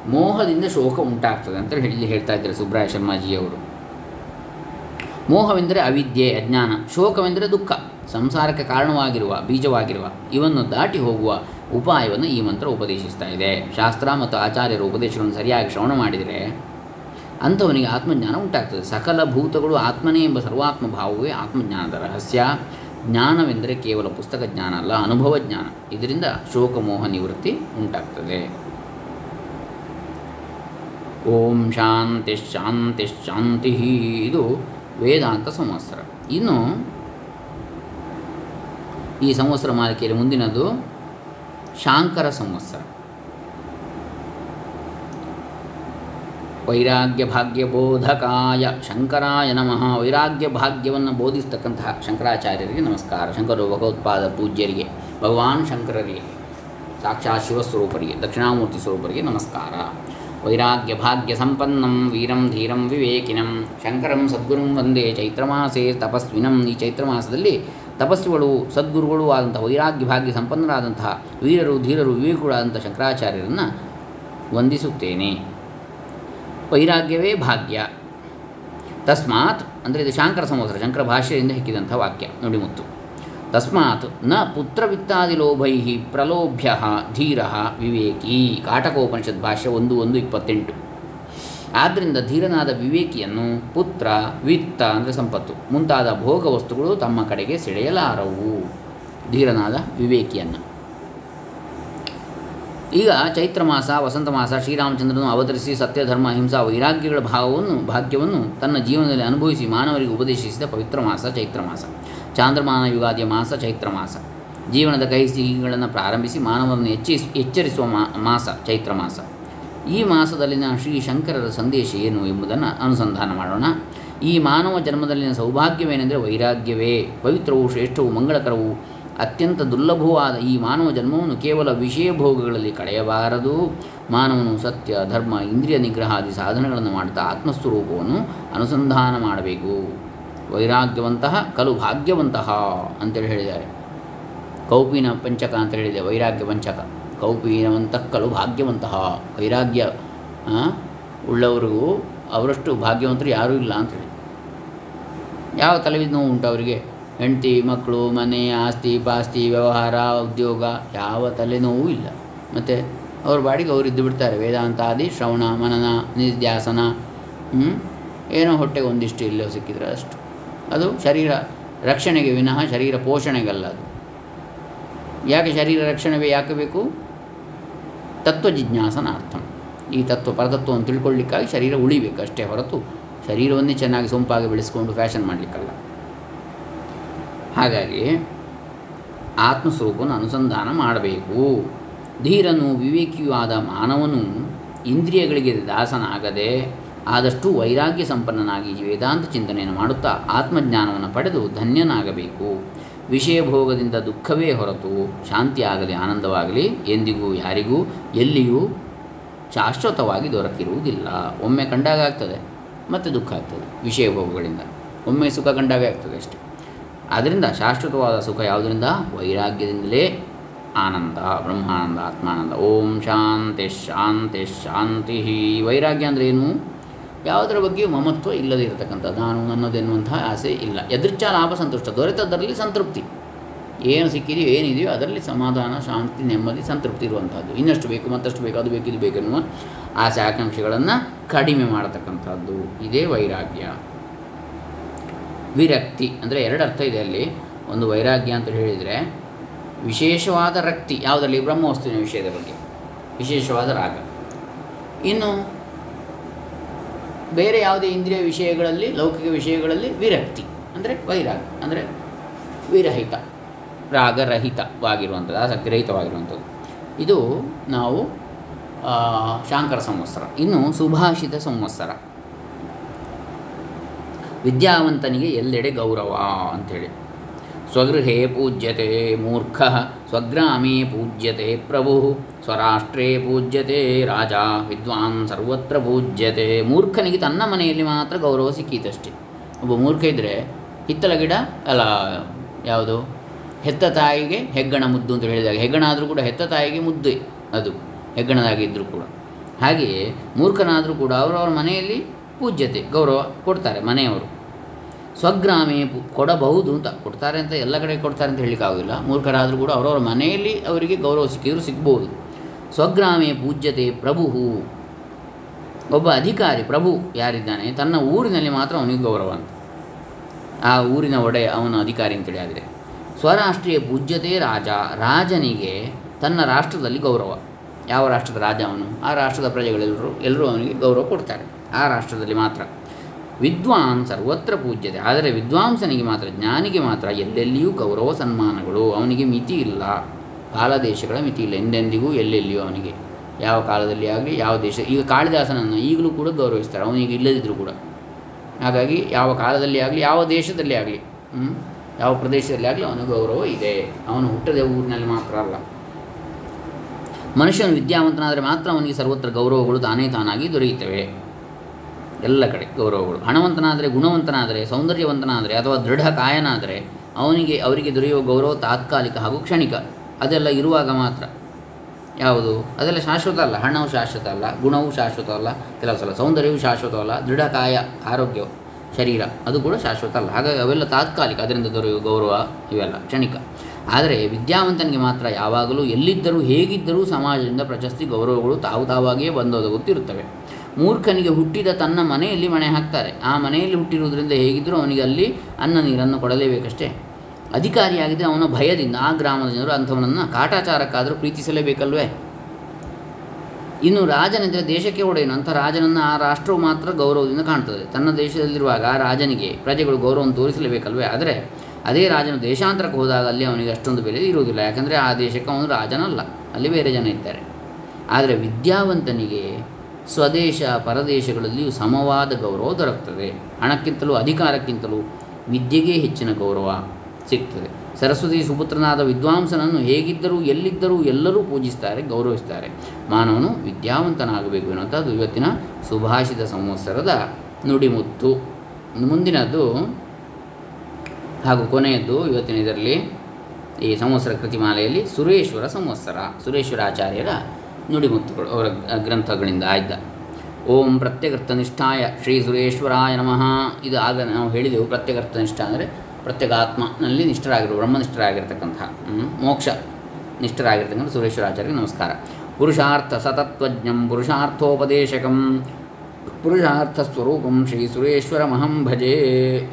ಮೋಹದಿಂದ ಶೋಕ ಉಂಟಾಗ್ತದೆ ಅಂತ ಹೇಳಿ ಹೇಳ್ತಾ ಇದ್ದಾರೆ ಸುಬ್ರಾಯ ಶರ್ಮಾಜಿಯವರು. ಮೋಹವೆಂದರೆ ಅವಿದ್ಯೆ, ಅಜ್ಞಾನ, ಶೋಕವೆಂದರೆ ದುಃಖ, ಸಂಸಾರಕ್ಕೆ ಕಾರಣವಾಗಿರುವ, ಬೀಜವಾಗಿರುವ, ಇವನ್ನು ದಾಟಿ ಹೋಗುವ ಉಪಾಯವನ್ನು ಈ ಮಂತ್ರ ಉಪದೇಶಿಸ್ತಾ ಇದೆ. ಶಾಸ್ತ್ರ ಮತ್ತು ಆಚಾರ್ಯರ ಉಪದೇಶಗಳನ್ನು ಸರಿಯಾಗಿ ಶ್ರವಣ ಮಾಡಿದರೆ ಅಂಥವನಿಗೆ ಆತ್ಮಜ್ಞಾನ ಉಂಟಾಗ್ತದೆ. ಸಕಲ ಭೂತಗಳು ಆತ್ಮನೇ ಎಂಬ ಸರ್ವಾತ್ಮ ಭಾವವೇ ಆತ್ಮಜ್ಞಾನದ ರಹಸ್ಯ. ಜ್ಞಾನವೆಂದರೆ ಕೇವಲ ಪುಸ್ತಕ ಜ್ಞಾನ ಅಲ್ಲ, ಅನುಭವ ಜ್ಞಾನ. ಇದರಿಂದ ಶೋಕ, ಮೋಹ, ನಿವೃತ್ತಿ ಉಂಟಾಗ್ತದೆ. ಓಂ ಶಾಂತಿ ಶಾಂತಿ ಶಾಂತಿ ಇದು ವೇದಾಂತ ಸಂವತ್ಸರ. ಇನ್ನು ಈ ಸಂವತ್ಸರ ಮಾಲಿಕೆಯಲ್ಲಿ ಮುಂದಿನದು ಶಾಂಕರ ಸಂವತ್ಸರ. ವೈರಾಗ್ಯ ಭಾಗ್ಯ ಬೋಧಕಾಯ ಶಂಕರಾಯ ನಮಃ. ವೈರಾಗ್ಯ ಭಾಗ್ಯವನ್ನು ಬೋಧಿಸ್ತಕ್ಕಂತಹ ಶಂಕರಾಚಾರ್ಯರಿಗೆ ನಮಸ್ಕಾರ. ಶಂಕರ ಭಗವತ್ಪಾದ ಪೂಜ್ಯರಿಗೆ, ಭಗವಾನ್ ಶಂಕರರಿಗೆ, ಸಾಕ್ಷಾತ್ ಶಿವಸ್ವರೂಪರಿಗೆ, ದಕ್ಷಿಣಾಮೂರ್ತಿ ಸ್ವರೂಪರಿಗೆ ನಮಸ್ಕಾರ. ವೈರಾಗ್ಯ ಭಾಗ್ಯ ಸಂಪನ್ನಂ ವೀರಂ ಧೀರಂ ವಿವೇಕಿನಂ ಶಂಕರಂ ಸದ್ಗುರುಂ ವಂದೇ ಚೈತ್ರಮಾಸೆ ತಪಸ್ವಿನಂ ಈ ಚೈತ್ರಮಾಸದಲ್ಲಿ ತಪಸ್ವಿಗಳು ಸದ್ಗುರುಗಳು ಆದಂತಹ ವೈರಾಗ್ಯ ಭಾಗ್ಯ ಸಂಪನ್ನರಾದಂತಹ ವೀರರು, ಧೀರರು, ವಿವೇಕಗಳಾದಂಥ ಶಂಕರಾಚಾರ್ಯರನ್ನು ವಂದಿಸುತ್ತೇನೆ. ವೈರಾಗ್ಯವೇ ಭಾಗ್ಯ. ತಸ್ಮಾತ್, ಅಂದರೆ ಇದು ಶಾಂಕರ ಸಂವತ್ಸರ, ಶಂಕರ ಭಾಷೆಯಿಂದ ಹೆಕ್ಕಿದಂಥ ವಾಕ್ಯ. ನುಡಿಮುತ್ತು ತಸ್ಮಾತ್ನ ಪುತ್ರವಿತ್ತಾದಿಲೋಭೈ ಪ್ರಲೋಭ್ಯ ಧೀರ ವಿವೇಕಿ ಕಾಟಕೋಪನಿಷತ್ ಭಾಷ್ಯ ಒಂದು ಒಂದು ಇಪ್ಪತ್ತೆಂಟು। ಆದ್ದರಿಂದ ಧೀರನಾದ ವಿವೇಕಿಯನ್ನು ಪುತ್ರ, ವಿತ್ತ ಅಂದರೆ ಸಂಪತ್ತು, ಮುಂತಾದ ಭೋಗ ವಸ್ತುಗಳು ತಮ್ಮ ಕಡೆಗೆ ಸೆಳೆಯಲಾರವು ಧೀರನಾದ ವಿವೇಕಿಯನ್ನು. ಈಗ ಚೈತ್ರ ಮಾಸ ವಸಂತ ಮಾಸ ಶ್ರೀರಾಮಚಂದ್ರನು ಅವತರಿಸಿ ಸತ್ಯಧರ್ಮ, ಹಿಂಸಾ, ವೈರಾಗ್ಯಗಳ ಭಾವವನ್ನು, ಭಾಗ್ಯವನ್ನು ತನ್ನ ಜೀವನದಲ್ಲಿ ಅನುಭವಿಸಿ ಮಾನವರಿಗೆ ಉಪದೇಶಿಸಿದ ಪವಿತ್ರ ಮಾಸ ಚೈತ್ರ ಮಾಸ ಚಾಂದ್ರಮಾನ ಯುಗಾದಿಯ ಮಾಸ, ಚೈತ್ರ ಮಾಸ. ಜೀವನದ ಕೈ ಸಿಹಿಗಳನ್ನು ಪ್ರಾರಂಭಿಸಿ ಮಾನವನನ್ನು ಹೆಚ್ಚಿ ಎಚ್ಚರಿಸುವ ಮಾಸ, ಚೈತ್ರ ಮಾಸ. ಈ ಮಾಸದಲ್ಲಿನ ಶ್ರೀ ಶಂಕರರ ಸಂದೇಶ ಏನು ಎಂಬುದನ್ನು ಅನುಸಂಧಾನ ಮಾಡೋಣ. ಈ ಮಾನವ ಜನ್ಮದಲ್ಲಿನ ಸೌಭಾಗ್ಯವೇನೆಂದರೆ ವೈರಾಗ್ಯವೇ. ಪವಿತ್ರವು ಶ್ರೇಷ್ಠವು ಮಂಗಳಕರವು ಅತ್ಯಂತ ದುರ್ಲಭವಾದ ಈ ಮಾನವ ಜನ್ಮವನ್ನು ಕೇವಲ ವಿಷಯ ಭೋಗಗಳಲ್ಲಿ ಕಳೆಯಬಾರದು. ಮಾನವನು ಸತ್ಯ, ಧರ್ಮ, ಇಂದ್ರಿಯ ನಿಗ್ರಹಾದಿ ಸಾಧನೆಗಳನ್ನು ಮಾಡುತ್ತಾ ಆತ್ಮಸ್ವರೂಪವನ್ನು ಅನುಸಂಧಾನ ಮಾಡಬೇಕು. ವೈರಾಗ್ಯವಂತಹ, ಕಲು ಭಾಗ್ಯವಂತಹ ಅಂತೇಳಿ ಹೇಳಿದ್ದಾರೆ. ಕೌಪಿನ ಪಂಚಕ ಅಂತ ಹೇಳಿದೆ, ವೈರಾಗ್ಯ ಪಂಚಕ. ಕೌಪೀನವಂತಃ, ಕಲು ಭಾಗ್ಯವಂತಹ. ವೈರಾಗ್ಯ ಉಳ್ಳವರಿಗೂ ಅವರಷ್ಟು ಭಾಗ್ಯವಂತರು ಯಾರೂ ಇಲ್ಲ ಅಂತೇಳಿ ಯಾವ ತಲೆಬಿದ್ದು ನೋವು ಉಂಟು ಅವರಿಗೆ? ಹೆಂಡತಿ ಮಕ್ಕಳು ಮನೆ, ಆಸ್ತಿ, ಪಾಸ್ತಿ, ವ್ಯವಹಾರ, ಉದ್ಯೋಗ, ಯಾವ ತಲೆನೋವು ಇಲ್ಲ. ಮತ್ತು ಅವ್ರ ಬಾಡಿಗೆ ಅವರು ಇದ್ದು ಬಿಡ್ತಾರೆ. ವೇದಾಂತ ಆದಿ ಶ್ರವಣ, ಮನನ, ನಿಧ್ಯಾಸನ ಏನೋ ಹೊಟ್ಟೆಗೆ ಒಂದಿಷ್ಟು ಇಲ್ಲೋ ಸಿಕ್ಕಿದ್ರೆ ಅಷ್ಟು. ಅದು ಶರೀರ ರಕ್ಷಣೆಗೆ ವಿನಃ ಶರೀರ ಪೋಷಣೆಗಲ್ಲ ಅದು. ಯಾಕೆ ಶರೀರ ರಕ್ಷಣೆವೇ ಯಾಕೆ ಬೇಕು? ತತ್ವ ಜಿಜ್ಞಾಸನಾರ್ಥಂ ಈ ತತ್ವ ಪರತತ್ವವನ್ನು ತಿಳ್ಕೊಳ್ಳಿಕ್ಕಾಗಿ ಶರೀರ ಉಳಿಬೇಕು ಅಷ್ಟೇ ಹೊರತು ಶರೀರವನ್ನೇ ಚೆನ್ನಾಗಿ ಸೊಂಪಾಗಿ ಬೆಳೆಸ್ಕೊಂಡು ಫ್ಯಾಷನ್ ಮಾಡಲಿಕ್ಕಲ್ಲ. ಹಾಗಾಗಿ ಆತ್ಮಸ್ವರೂಪವನ್ನು ಅನುಸಂಧಾನ ಮಾಡಬೇಕು. ಧೀರನು ವಿವೇಕಿಯೂ ಆದ ಮಾನವನು ಇಂದ್ರಿಯಗಳಿಗೆ ದಾಸನಾಗದೆ ಆದಷ್ಟು ವೈರಾಗ್ಯ ಸಂಪನ್ನನಾಗಿ ವೇದಾಂತ ಚಿಂತನೆಯನ್ನು ಮಾಡುತ್ತಾ ಆತ್ಮಜ್ಞಾನವನ್ನು ಪಡೆದು ಧನ್ಯನಾಗಬೇಕು. ವಿಷಯ ಭೋಗದಿಂದ ದುಃಖವೇ ಹೊರತು ಶಾಂತಿಯಾಗಲಿ ಆನಂದವಾಗಲಿ. ಎಂದಿಗೂ ಯಾರಿಗೂ ಎಲ್ಲಿಯೂ ಶಾಶ್ವತವಾಗಿ ದೊರಕಿರುವುದಿಲ್ಲ. ಒಮ್ಮೆ ಕಂಡಾಗ ಆಗ್ತದೆ, ಮತ್ತು ದುಃಖ ಆಗ್ತದೆ, ವಿಷಯ ಭೋಗಗಳಿಂದ. ಒಮ್ಮೆ ಸುಖ ಕಂಡಾಗ ಆಗ್ತದೆ ಅಷ್ಟೆ. ಆದ್ದರಿಂದ ಶಾಶ್ವತವಾದ ಸುಖ ಯಾವುದರಿಂದ? ವೈರಾಗ್ಯದಿಂದಲೇ ಆನಂದ, ಬ್ರಹ್ಮಾನಂದ, ಆತ್ಮಾನಂದ. ಓಂ ಶಾಂತಿ ಶಾಂತಿ ಶಾಂತಿ. ವೈರಾಗ್ಯ ಅಂದರೆ ಏನು? ಯಾವುದರ ಬಗ್ಗೆ ಮಮತ್ವ ಇಲ್ಲದೇ ಇರತಕ್ಕಂಥ ನಾನು ನನ್ನದೆನ್ನುವಂತಹ ಆಸೆ ಇಲ್ಲ. ಎದುರ್ಚ ಲಾಭ ಸಂತುಷ್ಟ. ದೊರೆತದ್ದರಲ್ಲಿ ಸಂತೃಪ್ತಿ. ಏನು ಸಿಕ್ಕಿದೆಯೋ, ಏನಿದೆಯೋ ಅದರಲ್ಲಿ ಸಮಾಧಾನ, ಶಾಂತಿ, ನೆಮ್ಮದಿ, ಸಂತೃಪ್ತಿ ಇರುವಂಥದ್ದು. ಇನ್ನಷ್ಟು ಬೇಕು, ಮತ್ತಷ್ಟು ಬೇಕು, ಅದು ಬೇಕು ಇದು ಬೇಕೆನ್ನುವ ಆಸೆ, ಆಕಾಂಕ್ಷೆಗಳನ್ನು ಕಡಿಮೆ ಮಾಡತಕ್ಕಂಥದ್ದು. ಇದೇ ವೈರಾಗ್ಯ. ವಿರಕ್ತಿ ಅಂದರೆ ಎರಡು ಅರ್ಥ ಇದೆ ಅಲ್ಲಿ. ಒಂದು ವೈರಾಗ್ಯ ಅಂತ ಹೇಳಿದರೆ ವಿಶೇಷವಾದ ರಕ್ತಿ. ಯಾವುದರಲ್ಲಿ? ಬ್ರಹ್ಮವಸ್ತುವಿನ ವಿಷಯದ ಬಗ್ಗೆ. ವಿಶೇಷವಾದ ರಾಗ. ಇನ್ನು ಬೇರೆ ಯಾವುದೇ ಇಂದ್ರಿಯ ವಿಷಯಗಳಲ್ಲಿ, ಲೌಕಿಕ ವಿಷಯಗಳಲ್ಲಿ ವಿರಕ್ತಿ, ಅಂದರೆ ವೈರಾಗ, ಅಂದರೆ ವಿರಹಿತ, ರಾಗರಹಿತವಾಗಿರುವಂಥದ್ದು, ಆಸಕ್ತಿರಹಿತವಾಗಿರುವಂಥದ್ದು. ಇದು ನಾವು ಶಾಂಕರ ಸಂವತ್ಸರ, ಇನ್ನು ಸುಭಾಷಿತ ಸಂವತ್ಸರ. ವಿದ್ಯಾವಂತನಿಗೆ ಎಲ್ಲೆಡೆ ಗೌರವ ಅಂಥೇಳಿ ಸ್ವಗೃಹೇ ಪೂಜ್ಯತೆ, ಮೂರ್ಖ ಸ್ವಗ್ರಾಮೇ ಪೂಜ್ಯತೆ ಪ್ರಭು, ಸ್ವರಾಷ್ಟ್ರೇ ಪೂಜ್ಯತೆ ರಾಜ, ವಿದ್ವಾನ್ ಸರ್ವತ್ರ ಪೂಜ್ಯತೆ. ಮೂರ್ಖನಿಗೆ ತನ್ನ ಮನೆಯಲ್ಲಿ ಮಾತ್ರ ಗೌರವ ಸಿಕ್ಕೀತಷ್ಟೇ. ಒಬ್ಬ ಮೂರ್ಖ ಇದ್ದರೆ ಹಿತ್ತಲ ಗಿಡ, ಅಲ್ಲ, ಯಾವುದು? ಹೆತ್ತ ತಾಯಿಗೆ ಹೆಗ್ಗಣ ಮುದ್ದು ಅಂತ ಹೇಳಿದಾಗ ಹೆಗ್ಗಣ ಆದರೂ ಕೂಡ ಹೆತ್ತ ತಾಯಿಗೆ ಮುದ್ದೆ ಅದು ಹೆಗ್ಗಣದಾಗಿದ್ದರೂ ಕೂಡ. ಹಾಗೆಯೇ ಮೂರ್ಖನಾದರೂ ಕೂಡ ಅವರವರ ಮನೆಯಲ್ಲಿ ಪೂಜ್ಯತೆ, ಗೌರವ ಕೊಡ್ತಾರೆ ಮನೆಯವರು. ಸ್ವಗ್ರಾಮೇ ಕೊಡಬಹುದು ಅಂತ. ಕೊಡ್ತಾರೆ ಅಂತ ಎಲ್ಲ ಕಡೆ ಕೊಡ್ತಾರೆ ಅಂತ ಹೇಳಲಿಕ್ಕಾಗೋದಿಲ್ಲ ಮೂರ್ಖರಾದರೂ ಕೂಡ ಅವರವರ ಮನೆಯಲ್ಲಿ ಅವರಿಗೆ ಗೌರವ ಸಿಕ್ಕಿದ್ರು ಸಿಗ್ಬೋದು. ಸ್ವಗ್ರಾಮೇ ಪೂಜ್ಯತೆ ಪ್ರಭು. ಒಬ್ಬ ಅಧಿಕಾರಿ ಪ್ರಭು ಯಾರಿದ್ದಾನೆ? ತನ್ನ ಊರಿನಲ್ಲಿ ಮಾತ್ರ ಅವನಿಗೆ ಗೌರವ ಅಂತ. ಆ ಊರಿನ ಒಡೆ ಅವನ ಅಧಿಕಾರಿ ಅಂತೇಳಿ ಆದರೆ ಸ್ವರಾಷ್ಟ್ರೀಯ ಪೂಜ್ಯತೆ ರಾಜ. ರಾಜನಿಗೆ ತನ್ನ ರಾಷ್ಟ್ರದಲ್ಲಿ ಗೌರವ. ಯಾವ ರಾಷ್ಟ್ರದ ರಾಜ ಅವನು? ಆ ರಾಷ್ಟ್ರದ ಪ್ರಜೆಗಳೆಲ್ಲರೂ, ಎಲ್ಲರೂ ಅವನಿಗೆ ಗೌರವ ಕೊಡ್ತಾರೆ. ಆ ರಾಷ್ಟ್ರದಲ್ಲಿ ಮಾತ್ರ. ವಿದ್ವಾನ್ ಸರ್ವತ್ರ ಪೂಜ್ಯತೆ. ಆದರೆ ವಿದ್ವಾಂಸನಿಗೆ ಮಾತ್ರ, ಜ್ಞಾನಿಗೆ ಮಾತ್ರ ಎಲ್ಲೆಲ್ಲಿಯೂ ಗೌರವ ಸನ್ಮಾನಗಳು ಅವನಿಗೆ ಮಿತಿ ಇಲ್ಲ. ಕಾಲ ದೇಶಗಳ ಮಿತಿ ಇಲ್ಲ. ಎಂದೆಂದಿಗೂ ಎಲ್ಲೆಲ್ಲಿಯೂ ಅವನಿಗೆ. ಯಾವ ಕಾಲದಲ್ಲಿ ಆಗಲಿ, ಯಾವ ದೇಶ, ಈಗ ಕಾಳಿದಾಸನನ್ನು ಈಗಲೂ ಕೂಡ ಗೌರವಿಸ್ತಾರೆ. ಅವನಿಗೆ ಇಲ್ಲದಿದ್ದರೂ ಕೂಡ. ಹಾಗಾಗಿ ಯಾವ ಕಾಲದಲ್ಲಿ ಆಗಲಿ, ಯಾವ ದೇಶದಲ್ಲಿ ಆಗಲಿ ಯಾವ ಪ್ರದೇಶದಲ್ಲಿ ಆಗಲಿ ಅವನ ಗೌರವ ಇದೆ. ಅವನು ಹುಟ್ಟದ ಊರಿನಲ್ಲಿ ಮಾತ್ರ ಅಲ್ಲ. ಮನುಷ್ಯನು ವಿದ್ಯಾವಂತನಾದರೆ ಮಾತ್ರ ಅವನಿಗೆ ಸರ್ವತ್ರ ಗೌರವಗಳು ತಾನೇ ತಾನಾಗಿ ದೊರೆಯುತ್ತವೆ. ಎಲ್ಲ ಕಡೆ ಗೌರವಗಳು. ಹಣವಂತನಾದರೆ, ಗುಣವಂತನಾದರೆ, ಸೌಂದರ್ಯವಂತನಾದರೆ ಅಥವಾ ದೃಢ ಕಾಯನಾದರೆ ಅವನಿಗೆ, ಅವರಿಗೆ ದೊರೆಯುವ ಗೌರವ ತಾತ್ಕಾಲಿಕ ಹಾಗೂ ಕ್ಷಣಿಕ. ಅದೆಲ್ಲ ಇರುವಾಗ ಮಾತ್ರ. ಯಾವುದು? ಅದೆಲ್ಲ ಶಾಶ್ವತ ಅಲ್ಲ. ಹಣವು ಶಾಶ್ವತ ಅಲ್ಲ, ಗುಣವು ಶಾಶ್ವತ ಅಲ್ಲ, ಕೆಲವು ಸಲ ಸೌಂದರ್ಯವು ಶಾಶ್ವತ ಅಲ್ಲ ದೃಢಕಾಯ ಆರೋಗ್ಯ ಶರೀರ, ಅದು ಕೂಡ ಶಾಶ್ವತ ಅಲ್ಲ. ಹಾಗಾಗಿ ಅವೆಲ್ಲ ತಾತ್ಕಾಲಿಕ, ಅದರಿಂದ ದೊರೆಯುವ ಗೌರವ ಇವೆಲ್ಲ, ಕ್ಷಣಿಕ. ಆದರೆ ವಿದ್ಯಾವಂತನಿಗೆ ಮಾತ್ರ ಯಾವಾಗಲೂ ಎಲ್ಲಿದ್ದರೂ ಹೇಗಿದ್ದರೂ ಸಮಾಜದಿಂದ ಪ್ರಶಸ್ತಿ ಗೌರವಗಳು ತಾವು ತಾವಾಗಿಯೇ ಬಂದೊದಗುತ್ತಿರುತ್ತವೆ ಮೂರ್ಖನಿಗೆ ಹುಟ್ಟಿದ ತನ್ನ ಮನೆಯಲ್ಲಿ ಮಣೆ ಹಾಕ್ತಾರೆ. ಆ ಮನೆಯಲ್ಲಿ ಹುಟ್ಟಿರುವುದರಿಂದ ಹೇಗಿದ್ದರೂ ಅವನಿಗೆ ಅಲ್ಲಿ ಅನ್ನ ನೀರನ್ನು ಕೊಡಲೇಬೇಕಷ್ಟೇ. ಅಧಿಕಾರಿಯಾಗಿದ್ದರೆ ಅವನ ಭಯದಿಂದ ಆ ಗ್ರಾಮದ ಜನರು ಅಂಥವನನ್ನು ಕಾಟಾಚಾರಕ್ಕಾದರೂ ಪ್ರೀತಿಸಲೇಬೇಕಲ್ವೇ? ಇನ್ನು ರಾಜನೆಂದರೆ ದೇಶಕ್ಕೆ ಒಡೆಯನು ಅಂಥ ರಾಜನನ್ನು ಆ ರಾಷ್ಟ್ರವು ಮಾತ್ರ ಗೌರವದಿಂದ ಕಾಣ್ತದೆ. ತನ್ನ ದೇಶದಲ್ಲಿರುವಾಗ ರಾಜನಿಗೆ ಪ್ರಜೆಗಳು ಗೌರವವನ್ನು ತೋರಿಸಲೇಬೇಕಲ್ವೇ? ಆದರೆ ಅದೇ ರಾಜನು ದೇಶಾಂತರಕ್ಕೆ ಹೋದಾಗ ಅಲ್ಲಿ ಅವನಿಗೆ ಅಷ್ಟೊಂದು ಬೆಲೆ ಇರುವುದಿಲ್ಲ. ಯಾಕಂದರೆ ಆ ದೇಶಕ್ಕೆ ಅವನು ರಾಜನಲ್ಲ. ಅಲ್ಲಿ ಬೇರೆ ಜನ ಇದ್ದಾರೆ. ಆದರೆ ವಿದ್ಯಾವಂತನಿಗೆ ಸ್ವದೇಶ, ಪರದೇಶಗಳಲ್ಲಿಯೂ ಸಮವಾದ ಗೌರವ ದೊರಕ್ತದೆ. ಹಣಕ್ಕಿಂತಲೂ, ಅಧಿಕಾರಕ್ಕಿಂತಲೂ ವಿದ್ಯೆಗೆ ಹೆಚ್ಚಿನ ಗೌರವ ಸಿಗ್ತದೆ. ಸರಸ್ವತಿ ಸುಪುತ್ರನಾದ ವಿದ್ವಾಂಸನನ್ನು ಹೇಗಿದ್ದರೂ, ಎಲ್ಲಿದ್ದರೂ ಎಲ್ಲರೂ ಪೂಜಿಸ್ತಾರೆ, ಗೌರವಿಸ್ತಾರೆ. ಮಾನವನು ವಿದ್ಯಾವಂತನಾಗಬೇಕು ಎನ್ನುವಂಥದ್ದು ಇವತ್ತಿನ ಸುಭಾಷಿತ ಸಂವತ್ಸರದ ನುಡಿಮುತ್ತು. ಮುಂದಿನದ್ದು ಹಾಗೂ ಕೊನೆಯದ್ದು ಇವತ್ತಿನ ಇದರಲ್ಲಿ ಈ ಸಂವತ್ಸರ ಕೃತಿಮಾಲೆಯಲ್ಲಿ ಸುರೇಶ್ವರ ಸಂವತ್ಸರ ಸುರೇಶ್ವರಾಚಾರ್ಯರ ನುಡಿಮುತ್ತುಗಳು ಅವರ ಗ್ರಂಥಗಳಿಂದ ಆಯ್ದ. ಓಂ ಪ್ರತ್ಯಗರ್ತನಿಷ್ಠಾಯ ಶ್ರೀ ಸುರೇಶ್ವರಾಯ ನಮಃ. ಇದು ಆಗ ನಾವು ಹೇಳಿದೆವು ಪ್ರತ್ಯಗರ್ತನಿಷ್ಠ ಅಂದರೆ ಪ್ರತ್ಯಗಾತ್ಮನಲ್ಲಿ ನಿಷ್ಠರಾಗಿರುವ ಬ್ರಹ್ಮನಿಷ್ಠರಾಗಿರ್ತಕ್ಕಂಥ ಹ್ಮ್, ಮೋಕ್ಷ ನಿಷ್ಠರಾಗಿರ್ತಕ್ಕಂಥ ಆಚಾರ್ಯ ನಮಸ್ಕಾರ. ಪುರುಷಾರ್ಥ ಸತತ್ವಜ್ಞಂ ಪುರುಷಾರ್ಥೋಪದೇಶಕಂ ಪುರುಷಾರ್ಥ ಸ್ವರೂಪಂ ಶ್ರೀ ಸುರೇಶ್ವರ ಮಹಂ ಭಜೆ.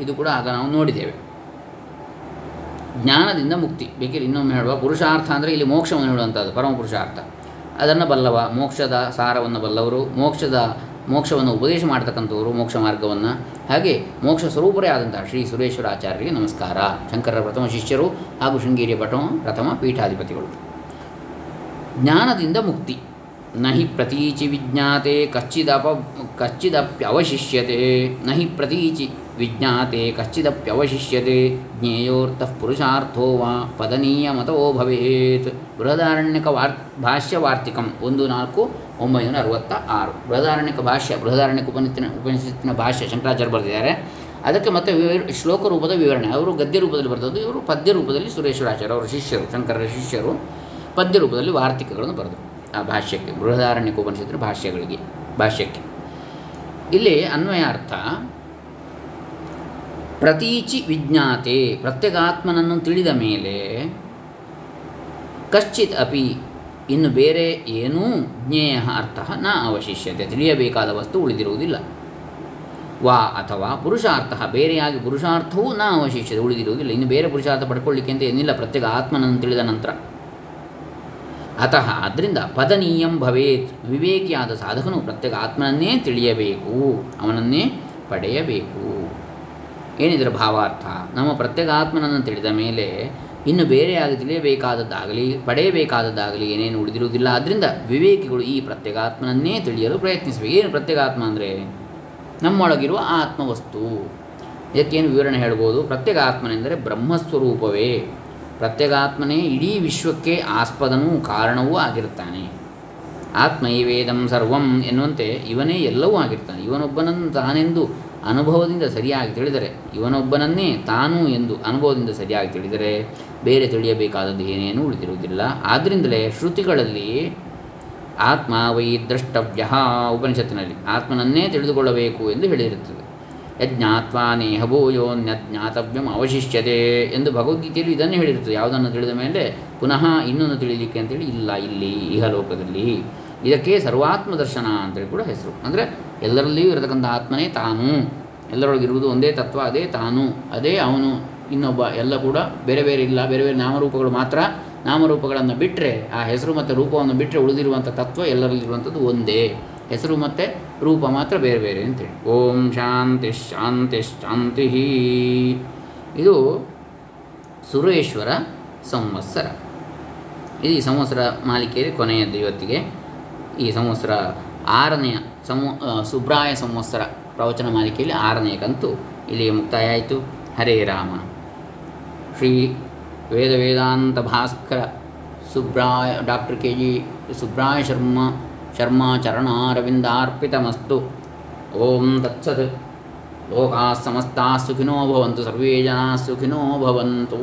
ಇದು ಕೂಡ ಆಗ ನಾವು ನೋಡಿದ್ದೇವೆ. ಜ್ಞಾನದಿಂದ ಮುಕ್ತಿ. ಬೇಕಿದ್ರೆ ಇನ್ನೊಮ್ಮೆ ಹೇಳುವ. ಪುರುಷಾರ್ಥ ಅಂದರೆ ಇಲ್ಲಿ ಮೋಕ್ಷವನ್ನು ಹೇಳುವಂಥದ್ದು ಪರಮ ಪುರುಷಾರ್ಥ ಅದನ್ನು ಬಲ್ಲವ, ಮೋಕ್ಷದ ಸಾರವನ್ನು ಬಲ್ಲವರು, ಮೋಕ್ಷದ, ಮೋಕ್ಷವನ್ನು ಉಪದೇಶ ಮಾಡ್ತಕ್ಕಂಥವರು, ಮೋಕ್ಷ ಮಾರ್ಗವನ್ನು. ಹಾಗೆ ಮೋಕ್ಷ ಸ್ವರೂಪರೇ ಆದಂತಹ ಶ್ರೀ ಸುರೇಶ್ವರಾಚಾರ್ಯರಿಗೆ ನಮಸ್ಕಾರ. ಶಂಕರರ ಪ್ರಥಮ ಶಿಷ್ಯರು ಹಾಗೂ ಶೃಂಗೇರಿಯ ಪಠಮ ಪ್ರಥಮ ಪೀಠಾಧಿಪತಿಗಳು. ಜ್ಞಾನದಿಂದ ಮುಕ್ತಿ. ನಹಿ ಪ್ರತೀಚಿ ವಿಜ್ಞಾತೆ, ಕಚ್ಚಿದಪ, ಕಚ್ಚಿದಪ್ಯವಶಿಷ್ಯತೆ. ನಹಿ ಪ್ರತೀಚಿ ವಿಜ್ಞಾತೆ ಕಶ್ಚಿದಪ್ಯವಶಿಷ್ಯತೆ ಜ್ಞೇಯೋರ್ಥ ಪುರುಷಾರ್ಥೋ ವಾ ಪದನೀಯ ಮತೋ ಭವೇತ್ ಬೃಹದಾರಣ್ಯಕ ವಾರ್ ಭಾಷ್ಯ ವಾರ್ತಿಕಂ ಒಂದು ನಾಲ್ಕು ಒಂಬೈನೂರ ಅರವತ್ತ ಆರು ಬೃಹದಾರಣ್ಯಕ ಭಾಷ್ಯ, ಬೃಹದಾರಣ್ಯಕ ಉಪನಿತ್ತಿನ ಉಪನಿಷತ್ತಿನ ಭಾಷ್ಯ ಶಂಕರಾಚಾರ್ಯ ಬರೆದಿದ್ದಾರೆ. ಅದಕ್ಕೆ ಮತ್ತೆ ಶ್ಲೋಕ ರೂಪದ ವಿವರಣೆ. ಅವರು ಗದ್ಯ ರೂಪದಲ್ಲಿ ಬರೆದದ್ದು, ಇವರು ಪದ್ಯ ರೂಪದಲ್ಲಿ ಸುರೇಶ್ವರಾಚಾರ್ಯ ಅವರ ಶಿಷ್ಯರು, ಶಂಕರರ ಶಿಷ್ಯರು ಪದ್ಯ ರೂಪದಲ್ಲಿ ವಾರ್ತಿಕಗಳನ್ನು ಬರೆದರು ಆ ಭಾಷ್ಯಕ್ಕೆ, ಬೃಹದಾರಣ್ಯಕ ಉಪನಿಷತ್ತಿನ ಭಾಷ್ಯಗಳಿಗೆ, ಭಾಷ್ಯಕ್ಕೆ. ಇಲ್ಲಿ ಅನ್ವಯಾರ್ಥ ಪ್ರತೀಚಿ ವಿಜ್ಞಾತೆ, ಪ್ರತ್ಯಗಾತ್ಮನನ್ನು ತಿಳಿದ ಮೇಲೆ ಕಶ್ಚಿತ್ ಅಪಿ ಇನ್ನು ಬೇರೆ ಏನೂ ಜ್ಞೇಯ ಅರ್ಥ ನ ಅವಶಿಷ್ಯತೆ. ತಿಳಿಯಬೇಕಾದ ವಸ್ತು ಉಳಿದಿರುವುದಿಲ್ಲ. ವಾ ಅಥವಾ ಪುರುಷಾರ್ಥ, ಬೇರೆಯಾಗಿ ಪುರುಷಾರ್ಥವೂ ನ ಅವಶಿಷ್ಯತೆ ಉಳಿದಿರುವುದಿಲ್ಲ. ಇನ್ನು ಬೇರೆ ಪುರುಷಾರ್ಥ ಪಡ್ಕೊಳ್ಳಿಕ್ಕೆ ಅಂತ ಏನಿಲ್ಲ ಪ್ರತ್ಯೇಕ ಆತ್ಮನನ್ನು ತಿಳಿದ ನಂತರ. ಅತಃ ಅದರಿಂದ ಪದನೀಯಂ ಭವೇತ್, ವಿವೇಕಿಯಾದ ಸಾಧಕನು ಪ್ರತ್ಯೇಕ ಆತ್ಮನನ್ನೇ ತಿಳಿಯಬೇಕು, ಅವನನ್ನೇ ಪಡೆಯಬೇಕು. ಏನಿದರ ಭಾವಾರ್ಥ? ನಮ್ಮ ಪ್ರತ್ಯೇಕ ಆತ್ಮನನ್ನು ತಿಳಿದ ಮೇಲೆ ಇನ್ನು ಬೇರೆಯಾಗಿ ತಿಳಿಯಬೇಕಾದದ್ದಾಗಲಿ, ಪಡೆಯಬೇಕಾದದ್ದಾಗಲಿ ಏನೇನು ಉಳಿದಿರುವುದಿಲ್ಲ. ಆದ್ದರಿಂದ ವಿವೇಕಿಗಳು ಈ ಪ್ರತ್ಯೇಕಾತ್ಮನನ್ನೇ ತಿಳಿಯಲು ಪ್ರಯತ್ನಿಸಬೇಕು ಏನು ಪ್ರತ್ಯೇಗಾತ್ಮ ಅಂದರೆ? ನಮ್ಮೊಳಗಿರುವ ಆತ್ಮವಸ್ತು. ಇದಕ್ಕೇನು ವಿವರಣೆ ಹೇಳ್ಬೋದು? ಪ್ರತ್ಯೇಗಾತ್ಮನೆಂದರೆ ಬ್ರಹ್ಮಸ್ವರೂಪವೇ. ಪ್ರತ್ಯೇಗಾತ್ಮನೇ ಇಡೀ ವಿಶ್ವಕ್ಕೆ ಆಸ್ಪದನೂ ಕಾರಣವೂ ಆಗಿರ್ತಾನೆ ಆತ್ಮೈವೇದಂ ಸರ್ವಂ ಎನ್ನುವಂತೆ ಇವನೇ ಎಲ್ಲವೂ ಆಗಿರ್ತಾನೆ. ಇವನೊಬ್ಬನನ್ನು ತಾನೆಂದು ಅನುಭವದಿಂದ ಸರಿಯಾಗಿ ತಿಳಿದರೆ ಇವನೊಬ್ಬನನ್ನೇ ತಾನು ಎಂದು ಅನುಭವದಿಂದ ಸರಿಯಾಗಿ ತಿಳಿದರೆ ಬೇರೆ ತಿಳಿಯಬೇಕಾದದ್ದು ಏನೇನೂ ಉಳಿದಿರುವುದಿಲ್ಲ. ಆದ್ದರಿಂದಲೇ ಶ್ರುತಿಗಳಲ್ಲಿ ಆತ್ಮ ವೈ ದ್ರಷ್ಟವ್ಯ ಉಪನಿಷತ್ತಿನಲ್ಲಿ ಆತ್ಮನನ್ನೇ ತಿಳಿದುಕೊಳ್ಳಬೇಕು ಎಂದು ಹೇಳಿರುತ್ತದೆ. ಯಜ್ಞಾತ್ವಾ ನೇಹಭೂಯೋನ್ಯಜ್ಞಾತವ್ಯಂ ಅವಶಿಷ್ಯತೆ ಎಂದು ಭಗವದ್ಗೀತೆಯಲ್ಲಿ ಇದನ್ನು ಹೇಳಿರುತ್ತದೆ. ಯಾವುದನ್ನು ತಿಳಿದ ಮೇಲೆ ಪುನಃ ಇನ್ನೊಂದು ತಿಳಿಯಲಿಕ್ಕೆ ಅಂತೇಳಿ ಇಲ್ಲ ಇಲ್ಲಿ ಇಹಲೋಕದಲ್ಲಿ. ಇದಕ್ಕೆ ಸರ್ವಾತ್ಮ ದರ್ಶನ ಅಂತೇಳಿ ಕೂಡ ಹೆಸರು. ಅಂದರೆ ಎಲ್ಲರಲ್ಲಿಯೂ ಇರತಕ್ಕಂಥ ಆತ್ಮನೇ ತಾನು. ಎಲ್ಲರೊಳಗಿರುವುದು ಒಂದೇ ತತ್ವ, ಅದೇ ತಾನು, ಅದೇ ಅವನು. ಇನ್ನೊಬ್ಬ ಎಲ್ಲ ಕೂಡ ಬೇರೆ ಬೇರೆ ಇಲ್ಲ, ಬೇರೆ ಬೇರೆ ನಾಮರೂಪಗಳು ಮಾತ್ರ ನಾಮರೂಪಗಳನ್ನು ಬಿಟ್ಟರೆ ಆ ಹೆಸರು ಮತ್ತು ರೂಪವನ್ನು ಬಿಟ್ಟರೆ ಉಳಿದಿರುವಂಥ ತತ್ವ ಎಲ್ಲರಲ್ಲಿರುವಂಥದ್ದು ಒಂದೇ. ಹೆಸರು ಮತ್ತು ರೂಪ ಮಾತ್ರ ಬೇರೆ ಬೇರೆ ಅಂತೇಳಿ. ಓಂ ಶಾಂತಿ ಶಾಂತಿ ಶಾಂತಿ. ಇದು ಸುರೇಶ್ವರ ಸಂವತ್ಸರ. ಇದು ಈ ಸಂವತ್ಸರ ಮಾಲಿಕೆಯಲ್ಲಿ ಕೊನೆಯದ್ದು ಇವತ್ತಿಗೆ. ಈ ಸಂವತ್ಸರ ಆರನೆಯ ಸಂವ ಸುಬ್ರಾಯ ಸಂವತ್ಸರ ಪ್ರವಚನ ಮಾಲಿಕೆಯಲ್ಲಿ ಆರನೆಯ ಕಂತು ಇಲ್ಲಿಗೆ ಮುಕ್ತಾಯ ಆಯಿತು ಹರೇ ರಾಮ. ಶ್ರೀ ವೇದ ವೇದಾಂತ Bhaskara Subraya, doctor K G Subraya Sharma Sharma ಚರಣಾರವಿಂದಾರ್ಪಿತಮಸ್ತು ಓಂ ತತ್ಸತ್. ಲೋಕಾ ಸಮಸ್ತಾः ಸುಖಿನೋ ಭವಂತು. ಸರ್ವೇ ಜನಾः ಸುಖಿನೋ ಭವಂತು.